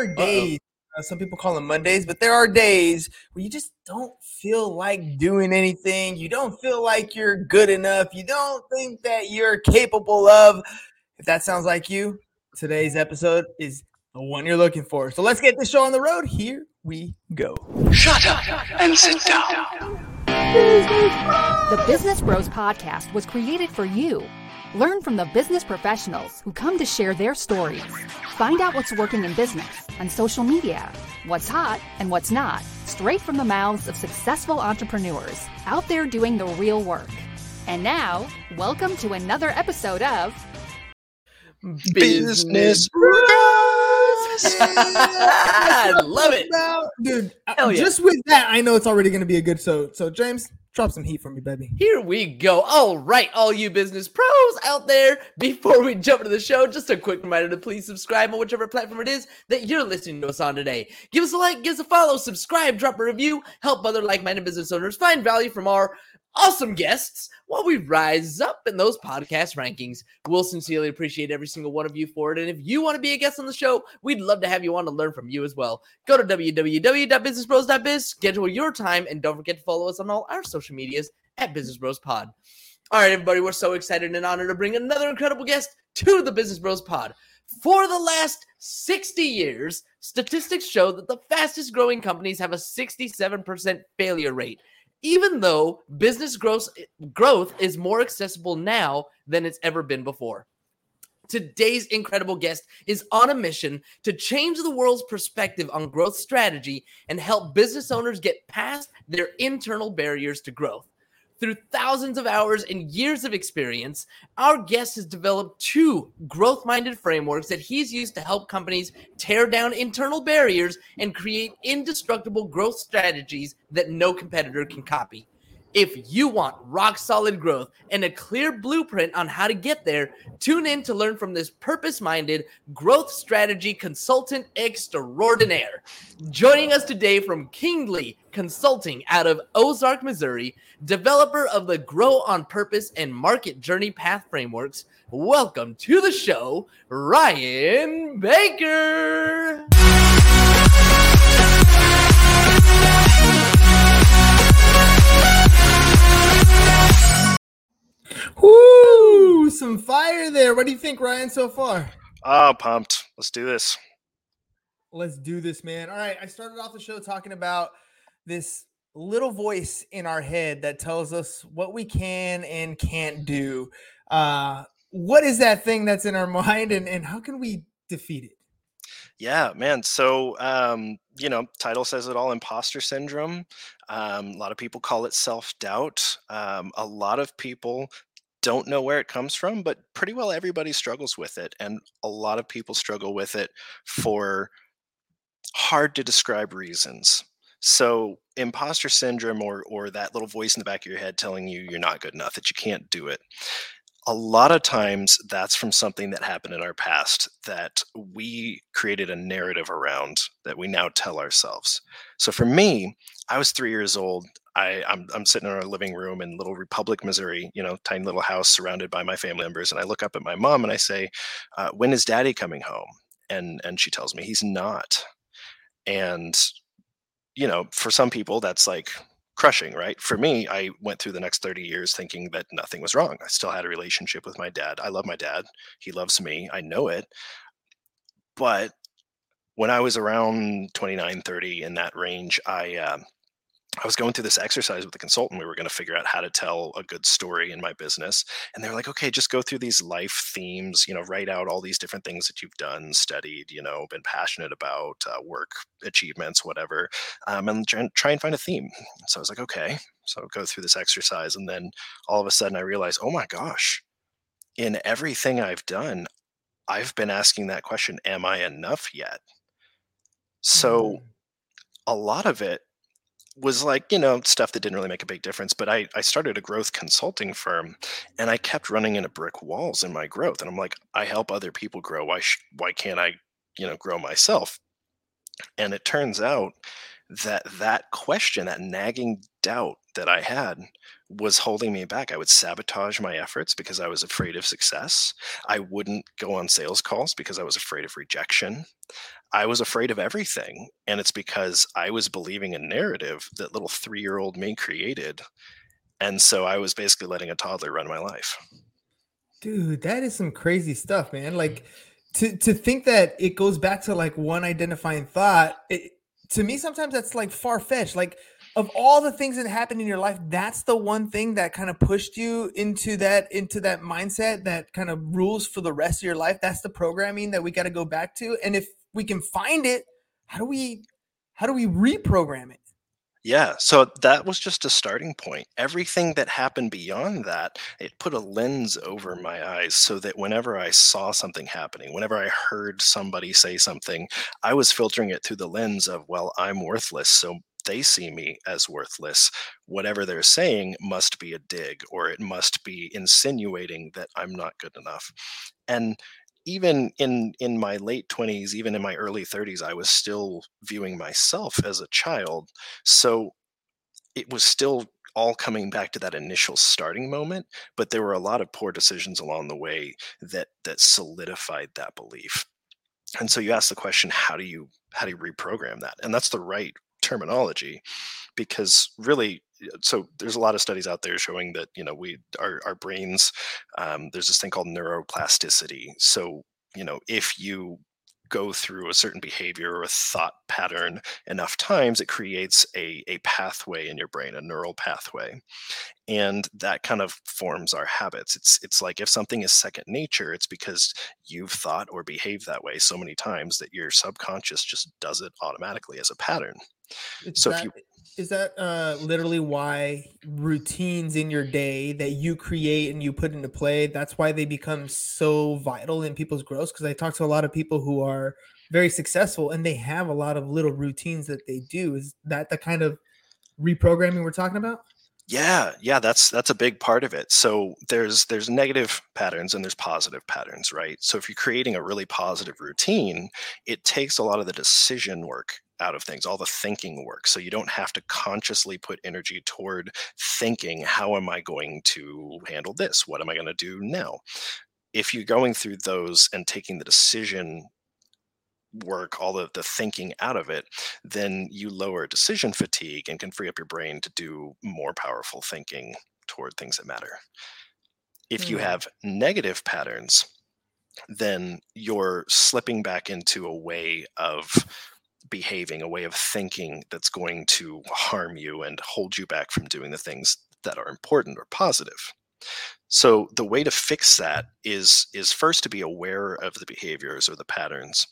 are days. Uh, some people call them Mondays, but there are days where you just don't feel like doing anything. You don't feel like you're good enough. You don't think that you're capable of. If that sounds like you, today's episode is the one you're looking for. So let's get this show on the road. Here we go. Shut up and sit down. The Business Bros Podcast was created for you. Learn from the business professionals who come to share their stories. Find out what's working in business, on social media, what's hot and what's not, straight from the mouths of successful entrepreneurs out there doing the real work. And now, welcome to another episode of Business I love it. dude. Hell yeah. Just with that, I know it's already going to be a good so. So James, drop some heat for me, baby. Here we go. All right, all you business pros out there, before we jump into the show, just a quick reminder to please subscribe on whichever platform it is that you're listening to us on today. Give us a like, give us a follow, subscribe, drop a review, help other like minded business owners find value from our awesome guests while we rise up in those podcast rankings. We'll sincerely appreciate every single one of you for it. And if you want to be a guest on the show, we'd love to have you on to learn from you as well. Go to www.businessbros.biz, schedule your time, and don't forget to follow us on all our social medias at Business Bros Pod. All right, everybody, we're so excited and honored to bring another incredible guest to the Business Bros Pod. For the last 60 years, statistics show that the fastest growing companies have a 67% failure rate even though business growth growth is more accessible now than it's ever been before. Today's incredible guest is on a mission to change the world's perspective on growth strategy and help business owners get past their internal barriers to growth. Through thousands of hours and years of experience, our guest has developed two growth minded frameworks that he's used to help companies tear down internal barriers and create indestructible growth strategies that no competitor can copy. If you want rock solid growth and a clear blueprint on how to get there, tune in to learn from this purpose minded growth strategy consultant extraordinaire. Joining us today from Kingly Consulting out of Ozark, Missouri, developer of the Grow on Purpose and Market Journey Path frameworks, welcome to the show, Ryan Baker. Woo! Some fire there. What do you think, Ryan, so far? Oh, pumped. Let's do this. Let's do this, man. All right. I started off the show talking about this little voice in our head that tells us what we can and can't do. Uh, what is that thing that's in our mind and, and how can we defeat it? Yeah, man. So, um, you know, title says it all imposter syndrome. Um, a lot of people call it self doubt. Um, a lot of people don't know where it comes from, but pretty well everybody struggles with it. And a lot of people struggle with it for hard to describe reasons. So, imposter syndrome or, or that little voice in the back of your head telling you you're not good enough, that you can't do it. A lot of times that's from something that happened in our past that we created a narrative around that we now tell ourselves. So for me, I was three years old. I, I'm, I'm sitting in our living room in Little Republic, Missouri, you know, tiny little house surrounded by my family members. And I look up at my mom and I say, uh, when is daddy coming home? And, and she tells me he's not. And, you know, for some people that's like crushing, right? For me, I went through the next 30 years thinking that nothing was wrong. I still had a relationship with my dad. I love my dad. He loves me. I know it. But when I was around 29, 30 in that range, I, um, I was going through this exercise with a consultant. We were going to figure out how to tell a good story in my business. And they're like, okay, just go through these life themes, you know, write out all these different things that you've done, studied, you know, been passionate about, uh, work achievements, whatever, um, and try, try and find a theme. So I was like, okay. So I go through this exercise. And then all of a sudden I realized, oh my gosh, in everything I've done, I've been asking that question, am I enough yet? So Mm. a lot of it was like you know stuff that didn't really make a big difference but i i started a growth consulting firm and i kept running into brick walls in my growth and i'm like i help other people grow. Why sh- why can't i you know grow myself? And it turns out that that question that nagging doubt that i had was holding me back. I would sabotage my efforts because i was afraid of success. I wouldn't go on sales calls because i was afraid of rejection I was afraid of everything. And it's because I was believing a narrative that little three year old me created. And so I was basically letting a toddler run my life. Dude, that is some crazy stuff, man. Like to to think that it goes back to like one identifying thought, it, to me sometimes that's like far fetched. Like of all the things that happened in your life, that's the one thing that kind of pushed you into that into that mindset that kind of rules for the rest of your life. That's the programming that we got to go back to. And if we can find it, how do we how do we reprogram it? Yeah, so that was just a starting point. Everything that happened beyond that, it put a lens over my eyes so that whenever I saw something happening, whenever I heard somebody say something, I was filtering it through the lens of, well, I'm worthless. So they see me as worthless. Whatever they're saying must be a dig, or it must be insinuating that I'm not good enough. And even in in my late 20s even in my early 30s i was still viewing myself as a child. So it was still all coming back to that initial starting moment but there were a lot of poor decisions along the way that that solidified that belief. And so you ask the question how do you how do you reprogram that? And that's the right terminology because really so there's a lot of studies out there showing that you know we our, our brains um, there's this thing called neuroplasticity. So you know if you go through a certain behavior or a thought pattern enough times it creates a, a pathway in your brain a neural pathway. And that kind of forms our habits. It's it's like if something is second nature it's because you've thought or behaved that way so many times that your subconscious just does it automatically as a pattern. It's so that, if you is that uh, literally why routines in your day that you create and you put into play that's why they become so vital in people's growth? Because i talk to a lot of people who are very successful and they have a lot of little routines that they do. Is that the kind of reprogramming we're talking about yeah, yeah, that's that's a big part of it. So there's there's negative patterns and there's positive patterns, right? So if you're creating a really positive routine, it takes a lot of the decision work out of things, all the thinking work. So you don't have to consciously put energy toward thinking, how am I going to handle this? What am I going to do now? If you're going through those and taking the decision work, all the, the thinking out of it, then you lower decision fatigue and can free up your brain to do more powerful thinking toward things that matter. If you hmm. have negative patterns, then you're slipping back into a way of behaving, a way of thinking that's going to harm you and hold you back from doing the things that are important or positive. So the way to fix that is is first to be aware of the behaviors or the patterns,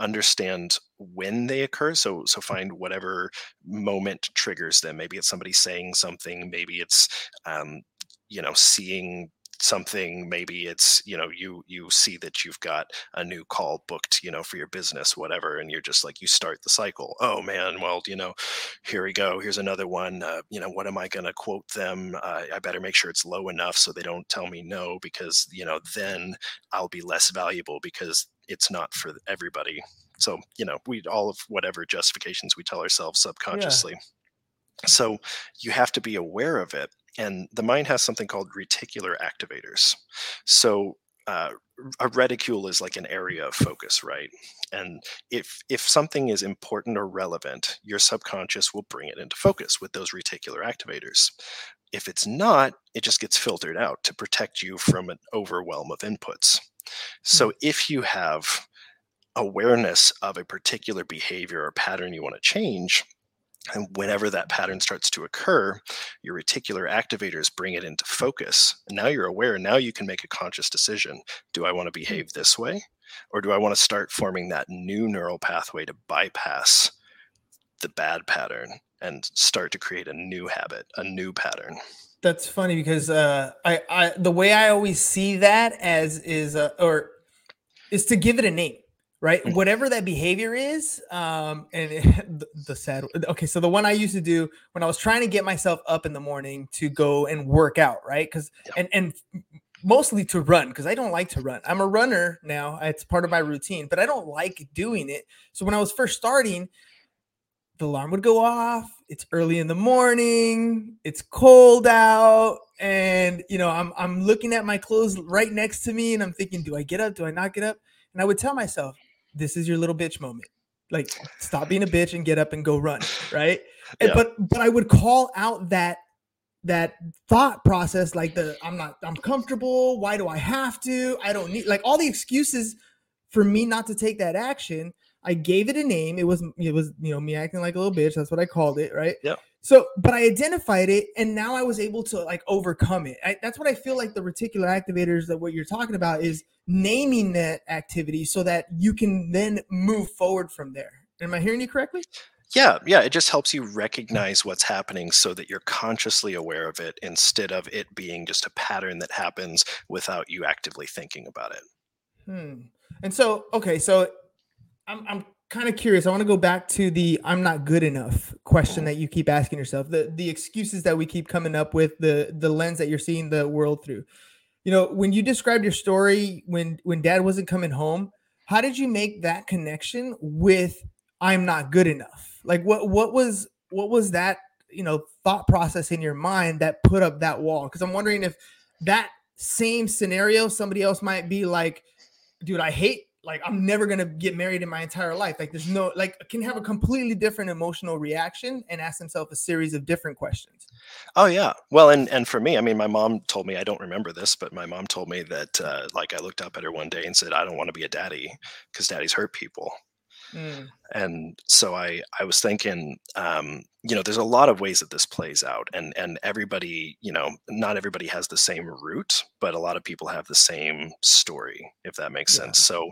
understand when they occur. So so find whatever moment triggers them. Maybe it's somebody saying something. Maybe it's um, you know seeing something maybe it's you know you you see that you've got a new call booked you know for your business whatever and you're just like you start the cycle oh man well you know here we go here's another one uh, you know what am i going to quote them uh, i better make sure it's low enough so they don't tell me no because you know then i'll be less valuable because it's not for everybody so you know we all of whatever justifications we tell ourselves subconsciously yeah. So you have to be aware of it and the mind has something called reticular activators. So uh, a reticule is like an area of focus, right? And if if something is important or relevant, your subconscious will bring it into focus with those reticular activators. If it's not, it just gets filtered out to protect you from an overwhelm of inputs. So hmm. if you have awareness of a particular behavior or pattern you want to change, and whenever that pattern starts to occur, your reticular activators bring it into focus. And now you're aware. Now you can make a conscious decision. Do I want to hmm. behave this way? Or do I want to start forming that new neural pathway to bypass the bad pattern and start to create a new habit, a new pattern? That's funny because uh, I, I the way I always see that as is uh, or is to give it a name right? Mm-hmm. whatever that behavior is um and it, the, the sad okay so the one i used to do when i was trying to get myself up in the morning to go and work out right? Because and and mostly to run because i don't like to run. I'm a runner now. It's part of my routine but i don't like doing it. So when i was first starting the alarm would go off it's early in the morning it's cold out and you know i'm i'm looking at my clothes right next to me and i'm thinking do i get up do i not get up and i would tell myself this is your little bitch moment. like stop being a bitch and get up and go run, right? And, but but I would call out that that thought process like the I'm not I'm comfortable, why do I have to? I don't need like all the excuses for me not to take that action. I gave it a name. It was it was you know me acting like a little bitch. That's what I called it, right? Yeah. So, but I identified it, and now I was able to like overcome it. I, that's what I feel like the reticular activators that what you're talking about is naming that activity so that you can then move forward from there. Am I hearing you correctly? Yeah, yeah, it just helps you recognize what's happening so that you're consciously aware of it instead of it being just a pattern that happens without you actively thinking about it. Hmm. And so, okay, so I'm I'm kind of curious. I want to go back to the I'm not good enough question that you keep asking yourself. The the excuses that we keep coming up with, the the lens that you're seeing the world through. You know, when you described your story when when dad wasn't coming home, how did you make that connection with I'm not good enough? Like what what was what was that, you know, thought process in your mind that put up that wall? Cuz I'm wondering if that same scenario somebody else might be like dude, I hate like I'm never gonna get married in my entire life. Like there's no like can have a completely different emotional reaction and ask himself a series of different questions. Oh yeah. Well, and and for me, I mean, my mom told me I don't remember this, but my mom told me that uh, like I looked up at her one day and said, "I don't want to be a daddy because daddies hurt people." Mm, and so i i was thinking um you know there's a lot of ways that this plays out and and everybody you know not everybody has the same root but a lot of people have the same story if that makes Yeah. sense. So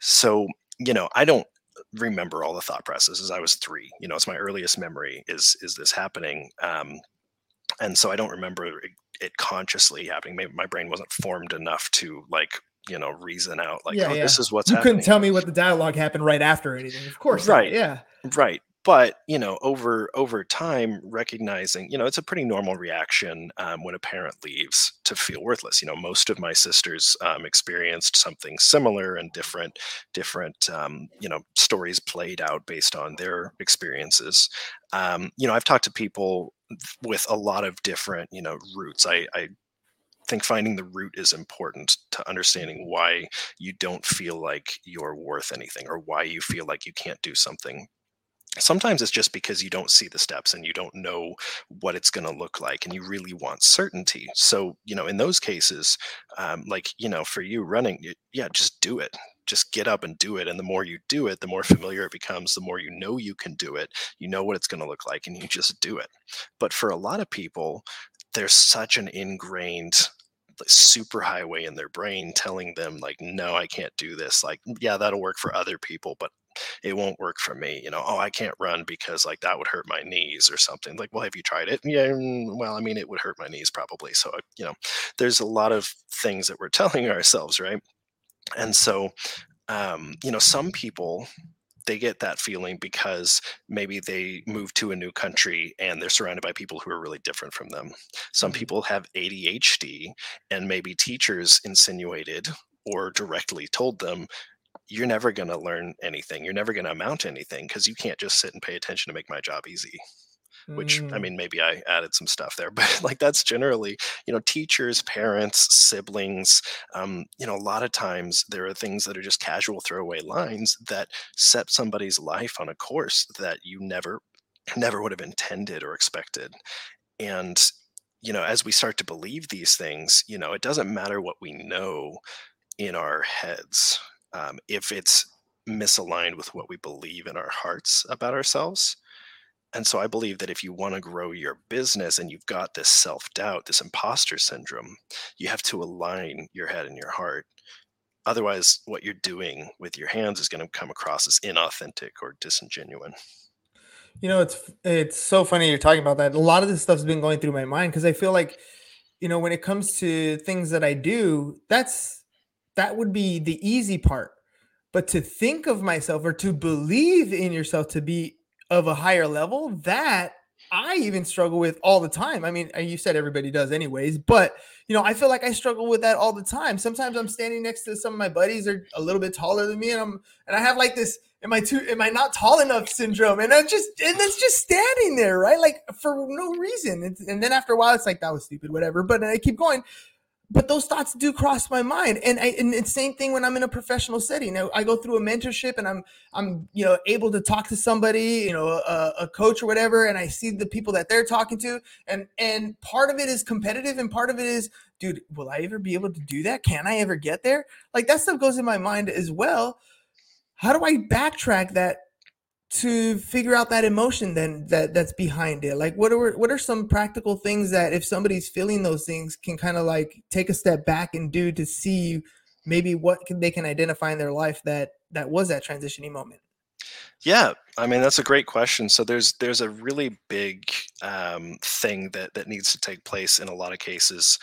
so you know i don't remember all the thought processes. I was three you know it's my earliest memory is is this happening um and so i don't remember it consciously happening. Maybe my brain wasn't formed enough to like you know reason out like Yeah, oh this is what's you happening couldn't tell me what the dialogue happened right after anything. Of course, not. Right. Yeah. right but you know over over time recognizing you know it's a pretty normal reaction um, when a parent leaves to feel worthless you know most of my sisters um, experienced something similar and different different um, you know stories played out based on their experiences um, you know i've talked to people with a lot of different you know roots i i think finding the root is important to understanding why you don't feel like you're worth anything or why you feel like you can't do something. Sometimes it's just because you don't see the steps and you don't know what it's going to look like and you really want certainty. So you know in those cases um, like you know for you running yeah just do it. Just get up and do it. And the more you do it the more familiar it becomes the more you know you can do it you know what it's going to look like and you just do it. But for a lot of people there's such an ingrained super highway in their brain telling them like no i can't do this like yeah that'll work for other people but it won't work for me you know oh i can't run because like that would hurt my knees or something like well have you tried it? Yeah mm, well i mean it would hurt my knees probably so uh, you know there's a lot of things that we're telling ourselves right? And so um you know some people they get that feeling because maybe they move to a new country and they're surrounded by people who are really different from them some Mhm. people have adhd and maybe teachers insinuated or directly told them you're never going to learn anything. You're never going to amount to anything because you can't just sit and pay attention to make my job easy. Which, I Mm, mean, maybe I added some stuff there, but like that's generally, you know, teachers, parents, siblings. Um, you know, a lot of times there are things that are just casual throwaway lines that set somebody's life on a course that you never, never would have intended or expected. And, you know, as we start to believe these things, you know, it doesn't matter what we know in our heads um, if it's misaligned with what we believe in our hearts about ourselves. And so I believe that if you want to grow your business and you've got this self doubt, this imposter syndrome, you have to align your head and your heart. Otherwise, what you're doing with your hands is going to come across as inauthentic or disingenuine. You know, it's it's so funny you're talking about that. A lot of this stuff's been going through my mind because I feel like, you know, when it comes to things that I do, that's that would be the easy part. But to think of myself or to believe in yourself to be of a higher level, that I even struggle with all the time. I mean, uh, you said everybody does anyways, but you know, I feel like I struggle with that all the time. Sometimes I'm standing next to some of my buddies are a little bit taller than me, and I'm and I have like this am I too am I not tall enough syndrome? And I'm just and it's just standing there, right? Like for no reason. And then after a while, it's like that was stupid, whatever. But I keep going. But those thoughts do cross my mind. And I, and it's same thing when i'm in a professional setting. Now, i go through a mentorship and i'm i'm you know able to talk to somebody you know a, a coach or whatever and i see the people that they're talking to and and part of it is competitive and part of it is dude will i ever be able to do that? Can i ever get there? Like that stuff goes in my mind as well. How do i backtrack that to figure out that emotion then that that's behind it? Like what are what are some practical things that if somebody's feeling those things can kind of like take a step back and do to see maybe what can, they can identify in their life that that was that transitioning moment? Yeah, I mean that's a great question. So there's there's a really big um, thing that that needs to take place in a lot of cases.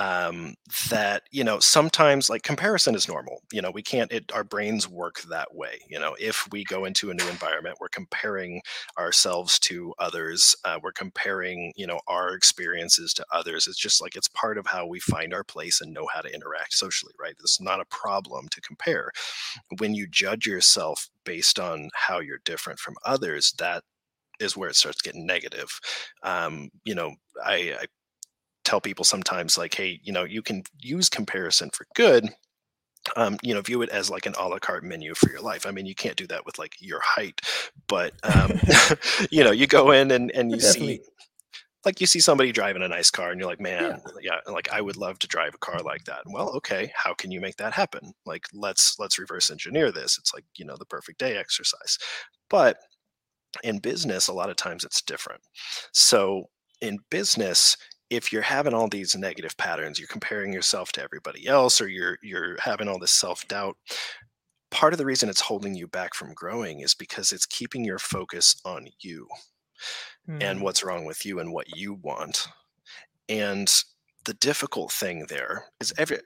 Um, that you know sometimes like comparison is normal. You know we can't. It, our brains work that way. You know if we go into a new environment, we're comparing ourselves to others. Uh, we're comparing you know our experiences to others. It's just like it's part of how we find our place and know how to interact socially. Right? It's not a problem to compare. When you judge yourself based on how you're different from others, that is where it starts getting negative. Um, you know, I, I tell people sometimes like, hey, you know, you can use comparison for good, um, you know, view it as like an a la carte menu for your life. I mean, you can't do that with like your height, but um, you know, you go in and and you Definitely. see like you see somebody driving a nice car and you're like man yeah. yeah like i would love to drive a car like that. Well okay how can you make that happen? Like let's let's reverse engineer this. It's like you know the perfect day exercise. But in business a lot of times it's different. So in business if you're having all these negative patterns you're comparing yourself to everybody else or you're you're having all this self-doubt part of the reason it's holding you back from growing is because it's keeping your focus on you mm. and what's wrong with you and what you want. And the difficult thing there is every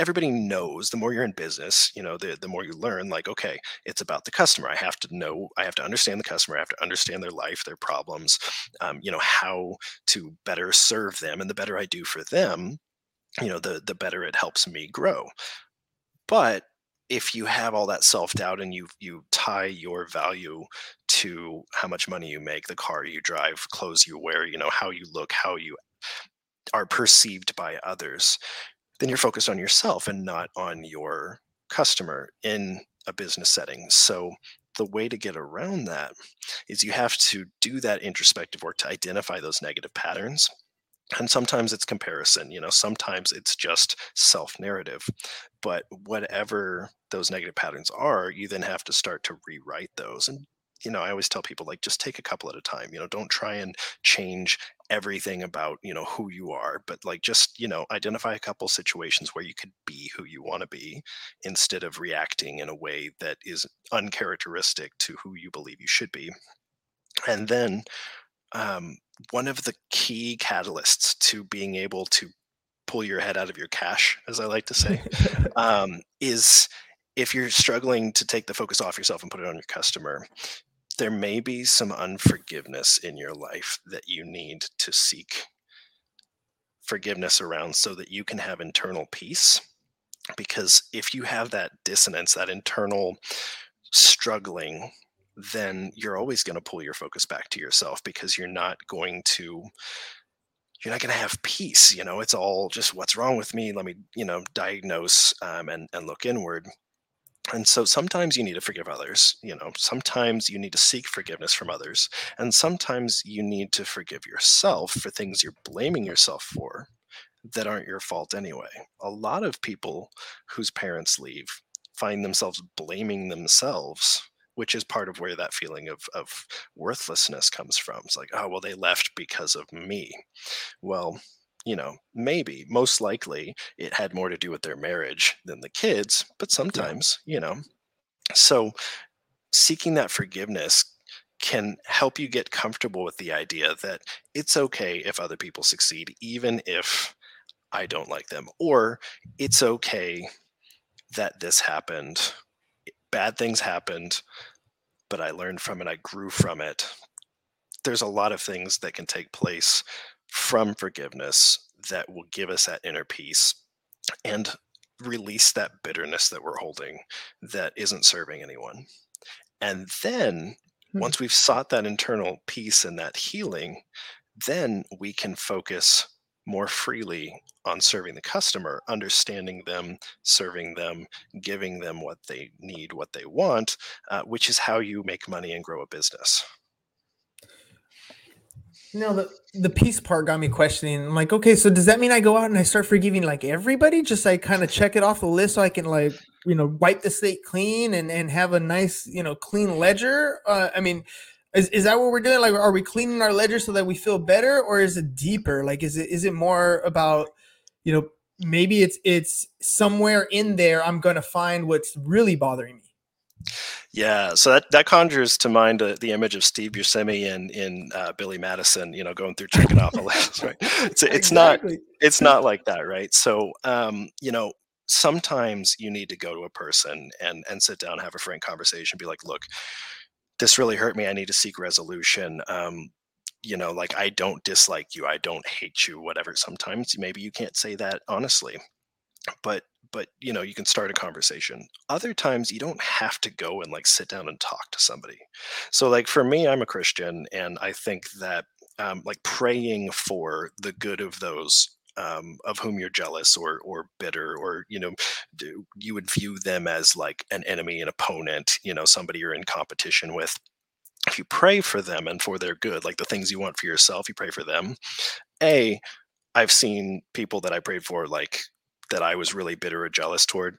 everybody knows the more you're in business you know the, the more you learn like okay it's about the customer i have to know i have to understand the customer i have to understand their life their problems um, you know how to better serve them and the better i do for them you know the the better it helps me grow but if you have all that self-doubt and you you tie your value to how much money you make, the car you drive, clothes you wear, you know, how you look, how you are perceived by others, then you're focused on yourself and not on your customer in a business setting. So the way to get around that is you have to do that introspective work to identify those negative patterns and sometimes it's comparison you know sometimes it's just self narrative but whatever those negative patterns are you then have to start to rewrite those and you know i always tell people like just take a couple at a time you know don't try and change everything about you know who you are but like just you know identify a couple situations where you could be who you want to be instead of reacting in a way that is uncharacteristic to who you believe you should be and then um, one of the key catalysts to being able to pull your head out of your cash, as I like to say, um, is if you're struggling to take the focus off yourself and put it on your customer, there may be some unforgiveness in your life that you need to seek forgiveness around so that you can have internal peace. Because if you have that dissonance, that internal struggling then you're always going to pull your focus back to yourself because you're not going to you're not going to have peace you know? It's all just what's wrong with me? Let me you know diagnose um, and, and look inward. And so sometimes you need to forgive others you know? Sometimes you need to seek forgiveness from others and sometimes you need to forgive yourself for things you're blaming yourself for that aren't your fault anyway. A lot of people whose parents leave find themselves blaming themselves which is part of where that feeling of, of worthlessness comes from. It's like, oh, well, they left because of me. Well, you know, maybe, most likely, it had more to do with their marriage than the kids, but sometimes, yeah. you know. So seeking that forgiveness can help you get comfortable with the idea that it's okay if other people succeed, even if I don't like them, or it's okay that this happened bad things happened, but I learned from it. I grew from it. There's a lot of things that can take place from forgiveness that will give us that inner peace and release that bitterness that we're holding that isn't serving anyone. And then hmm. once we've sought that internal peace and that healing, then we can focus more freely on serving the customer, understanding them, serving them, giving them what they need, what they want, uh, which is how you make money and grow a business. Know, the, the peace part got me questioning. I'm like, okay, so does that mean I go out and I start forgiving like everybody? Just like kind of check it off the list so I can like, you know, wipe the slate clean and, and have a nice, you know, clean ledger? Uh, I mean, is, is that what we're doing? Like, are we cleaning our ledger so that we feel better, or is it deeper? Like, is it is it more about, you know, maybe it's it's somewhere in there I'm gonna find what's really bothering me. Yeah, so that, that conjures to mind uh, the image of Steve Buscemi in in uh, Billy Madison, you know, going through checking off a list. Right? It's it's exactly. not it's not like that, right? So, um, you know, sometimes you need to go to a person and and sit down, have a frank conversation, be like, look, this really hurt me. I need to seek resolution. Um, you know, like I don't dislike you, I don't hate you, whatever. Sometimes maybe you can't say that honestly, but but you know you can start a conversation other times you don't have to go and like sit down and talk to somebody so like for me i'm a christian and i think that um, like praying for the good of those um, of whom you're jealous or or bitter or you know you would view them as like an enemy an opponent you know somebody you're in competition with if you pray for them and for their good like the things you want for yourself you pray for them. A i've seen people that i prayed for like that i was really bitter or jealous toward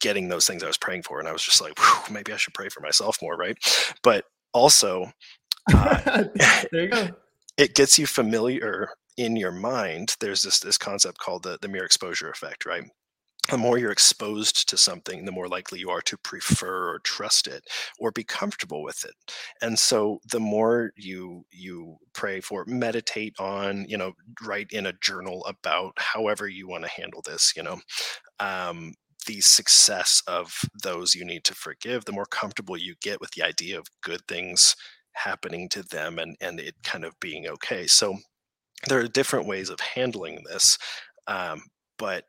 getting those things i was praying for and i was just like maybe i should pray for myself more right? But also uh, there you go. it gets you familiar in your mind, there's this this concept called the, the mere exposure effect, right? The more you're exposed to something, the more likely you are to prefer or trust it or be comfortable with it. And so the more you you pray for, meditate on, you know, write in a journal about however you want to handle this, you know, um, the success of those you need to forgive, the more comfortable you get with the idea of good things happening to them and and it kind of being okay. So there are different ways of handling this, um, but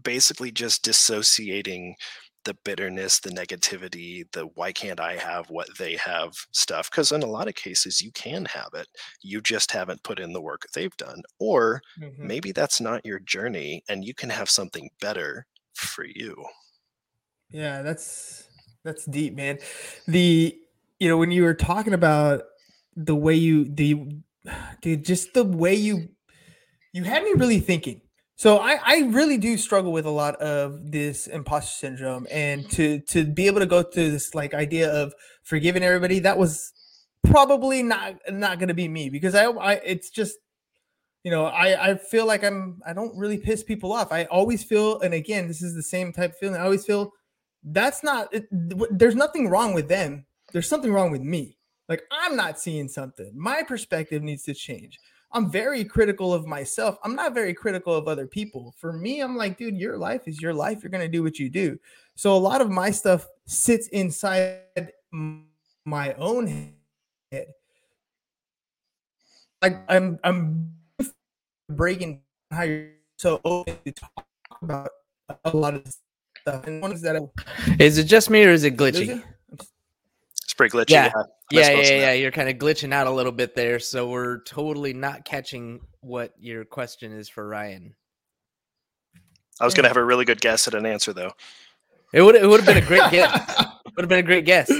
basically just dissociating the bitterness, the negativity, the why can't I have what they have stuff. Because in a lot of cases, you can have it. You just haven't put in the work they've done. Or mm-hmm. maybe that's not your journey and you can have something better for you. Yeah, that's that's deep, man. The you know, when you were talking about the way you the dude, just the way you you had me really thinking. So I, I really do struggle with a lot of this imposter syndrome, and mm-hmm. to to be able to go through this like idea of forgiving everybody, that was probably not not going to be me because I, I it's just you know I I feel like I'm I don't really piss people off. I always feel, and again, this is the same type of feeling. I always feel that's not it, there's nothing wrong with them. There's something wrong with me. Like I'm not seeing something. My perspective needs to change. I'm very critical of myself. I'm not very critical of other people. For me, I'm like, dude, your life is your life. You're going to do what you do. So a lot of my stuff sits inside my own head. Like I'm I'm breaking how you're so open to talk about a lot of stuff. And one is that I, is it just me or is it glitchy? It's pretty glitchy. Yeah, yeah, yeah, yeah, yeah. You're kind of glitching out a little bit there, so we're totally not catching what your question is for Ryan. I was going to have a really good guess at an answer, though. It would it would have been a great guess. Would have been a great guess.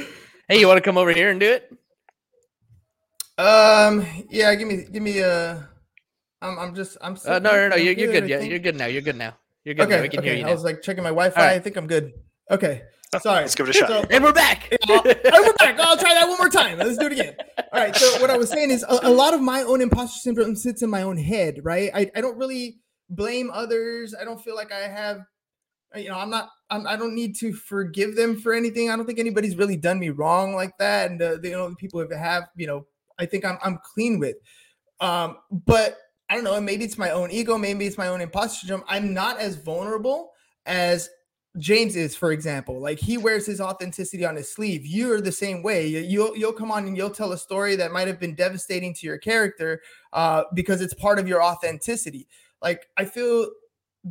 Hey, you want to come over here and do it? Um. Yeah. Give me. Give me a. Uh, I'm. I'm just. I'm. Uh, no, no, no. You're, you're good. Yeah. You're good now. You're good now. You're good. Okay. Now. We can okay. hear you. I was like checking my Wi-Fi. Right. I think I'm good. Okay. Sorry. Let's give it a shot. So, and we're back. and we're back. I'll try that one more time. Let's do it again. All right. So what I was saying is a, a lot of my own imposter syndrome sits in my own head, right? I, I don't really blame others. I don't feel like I have, you know, I'm not, I'm, I do not need to forgive them for anything. I don't think anybody's really done me wrong like that. And uh, the, you know, the people who have, you know, I think I'm, I'm clean with. Um, but I don't know. Maybe it's my own ego. Maybe it's my own imposter syndrome. I'm not as vulnerable as James is, for example, like he wears his authenticity on his sleeve. You're the same way. You'll you'll come on and you'll tell a story that might have been devastating to your character uh, because it's part of your authenticity. Like I feel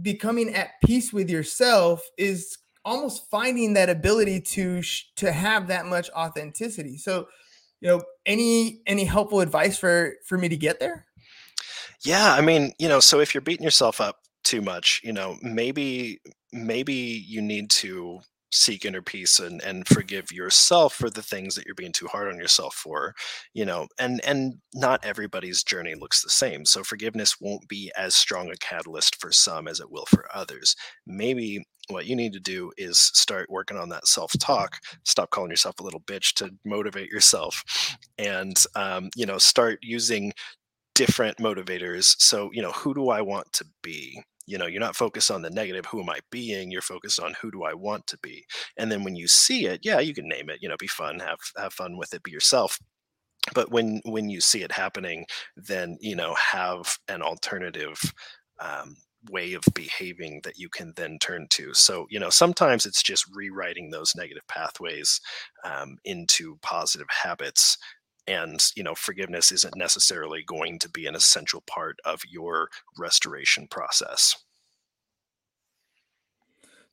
becoming at peace with yourself is almost finding that ability to sh- to have that much authenticity. So, you know, any any helpful advice for for me to get there? Yeah, I mean, you know, so if you're beating yourself up too much you know maybe maybe you need to seek inner peace and and forgive yourself for the things that you're being too hard on yourself for you know and and not everybody's journey looks the same so forgiveness won't be as strong a catalyst for some as it will for others. Maybe what you need to do is start working on that self talk stop calling yourself a little bitch to motivate yourself and um, you know start using different motivators. So you know who do i want to be you know you're not focused on the negative who am i being? You're focused on who do i want to be? And then when you see it yeah you can name it you know be fun have have fun with it be yourself. But when when you see it happening then you know have an alternative um, way of behaving that you can then turn to. So you know sometimes it's just rewriting those negative pathways um, into positive habits and you know forgiveness isn't necessarily going to be an essential part of your restoration process.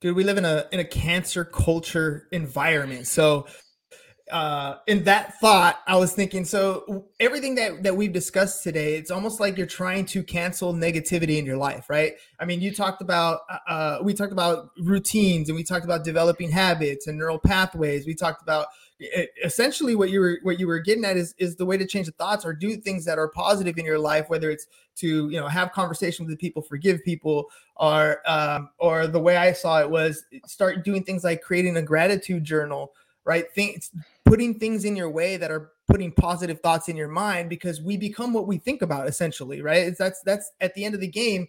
Dude we live in a in a cancel culture environment. So uh in that thought i was thinking so everything that that we've discussed today it's almost like you're trying to cancel negativity in your life right? I mean you talked about uh, uh we talked about routines and we talked about developing habits and neural pathways. We talked about essentially what you were what you were getting at is is the way to change the thoughts or do things that are positive in your life whether it's to you know have conversations with people forgive people or um, or the way i saw it was start doing things like creating a gratitude journal right? Things putting things in your way that are putting positive thoughts in your mind because we become what we think about essentially right? It's that's that's at the end of the game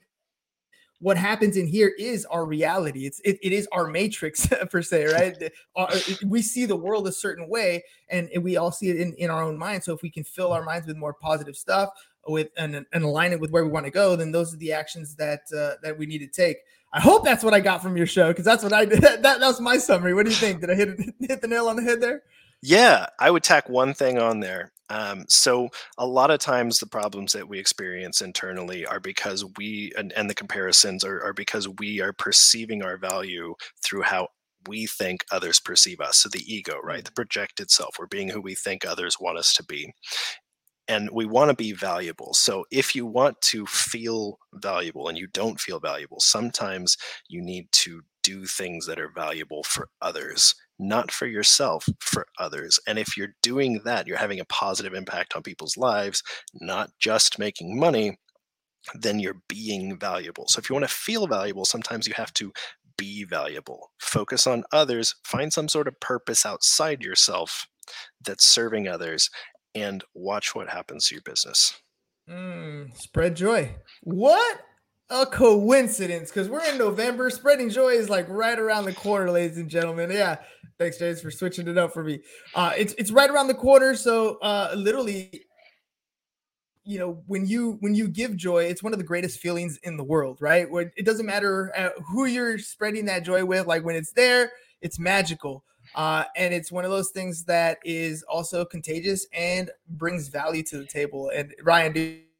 what happens in here is our reality. It's it, it is our matrix per se, right? Uh, we see the world a certain way, and we all see it in, in our own mind. So if we can fill our minds with more positive stuff, with and, and align it with where we want to go, then those are the actions that uh, that we need to take. I hope that's what I got from your show because that's what I did. That, that was my summary. What do you think? Did I hit hit the nail on the head there? Yeah, I would tack one thing on there. Um, so a lot of times the problems that we experience internally are because we and, and the comparisons are, are because we are perceiving our value through how we think others perceive us. So the ego, right? The projected self. We're being who we think others want us to be. And we want to be valuable. So if you want to feel valuable and you don't feel valuable, sometimes you need to do things that are valuable for others not for yourself, for others. And if you're doing that, you're having a positive impact on people's lives, not just making money, then you're being valuable. So if you want to feel valuable, sometimes you have to be valuable. Focus on others, find some sort of purpose outside yourself that's serving others, and watch what happens to your business. Mm, spread joy. What a coincidence because we're in November. Spreading joy is like right around the corner, ladies and gentlemen. Yeah, thanks, James, for switching it up for me. Uh, it's it's right around the corner, so uh, literally, you know, when you when you give joy, it's one of the greatest feelings in the world, right? When it doesn't matter uh, who you're spreading that joy with, like when it's there, it's magical. Uh, and it's one of those things that is also contagious and brings value to the table. And Ryan,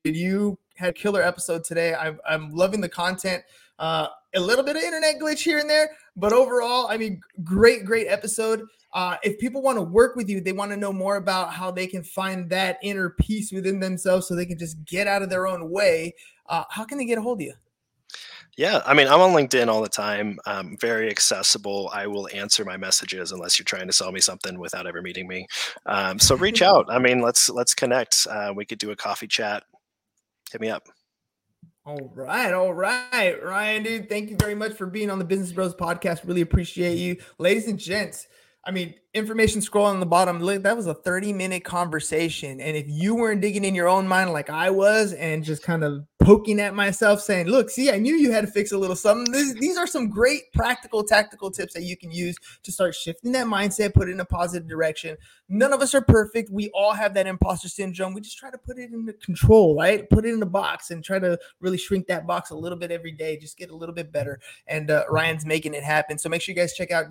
did you had a killer episode today. I'm, I'm loving the content. Uh, a little bit of internet glitch here and there, but overall, I mean, great, great episode. Uh, if people want to work with you, they want to know more about how they can find that inner peace within themselves so they can just get out of their own way. Uh, how can they get a hold of you? Yeah, I mean, I'm on LinkedIn all the time. Um, very accessible. I will answer my messages unless you're trying to sell me something without ever meeting me. Um, so reach out. I mean, let's let's connect. Uh, we could do a coffee chat hit me up. All right, all right, Ryan, dude. Thank you very much for being on the Business Bros podcast. Really appreciate you, ladies and gents. I mean, information scroll on the bottom. Look, that was a 30 minute conversation. And if you weren't digging in your own mind like I was and just kind of poking at myself saying, look, see, I knew you had to fix a little something. This, these are some great practical, tactical tips that you can use to start shifting that mindset, put it in a positive direction. None of us are perfect. We all have that imposter syndrome. We just try to put it into control, right? Put it in the box and try to really shrink that box a little bit every day. Just get a little bit better. And uh, Ryan's making it happen. So make sure you guys check out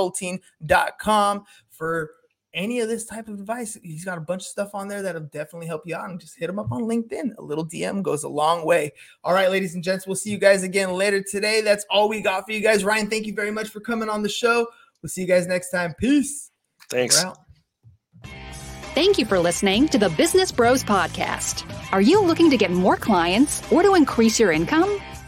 www.kingleeconsulting.com for any of this type of advice, he's got a bunch of stuff on there that'll definitely help you out. And just hit him up on LinkedIn. A little DM goes a long way. All right, ladies and gents, we'll see you guys again later today. That's all we got for you guys. Ryan, thank you very much for coming on the show. We'll see you guys next time. Peace. Thanks. Thank you for listening to the Business Bros Podcast. Are you looking to get more clients or to increase your income?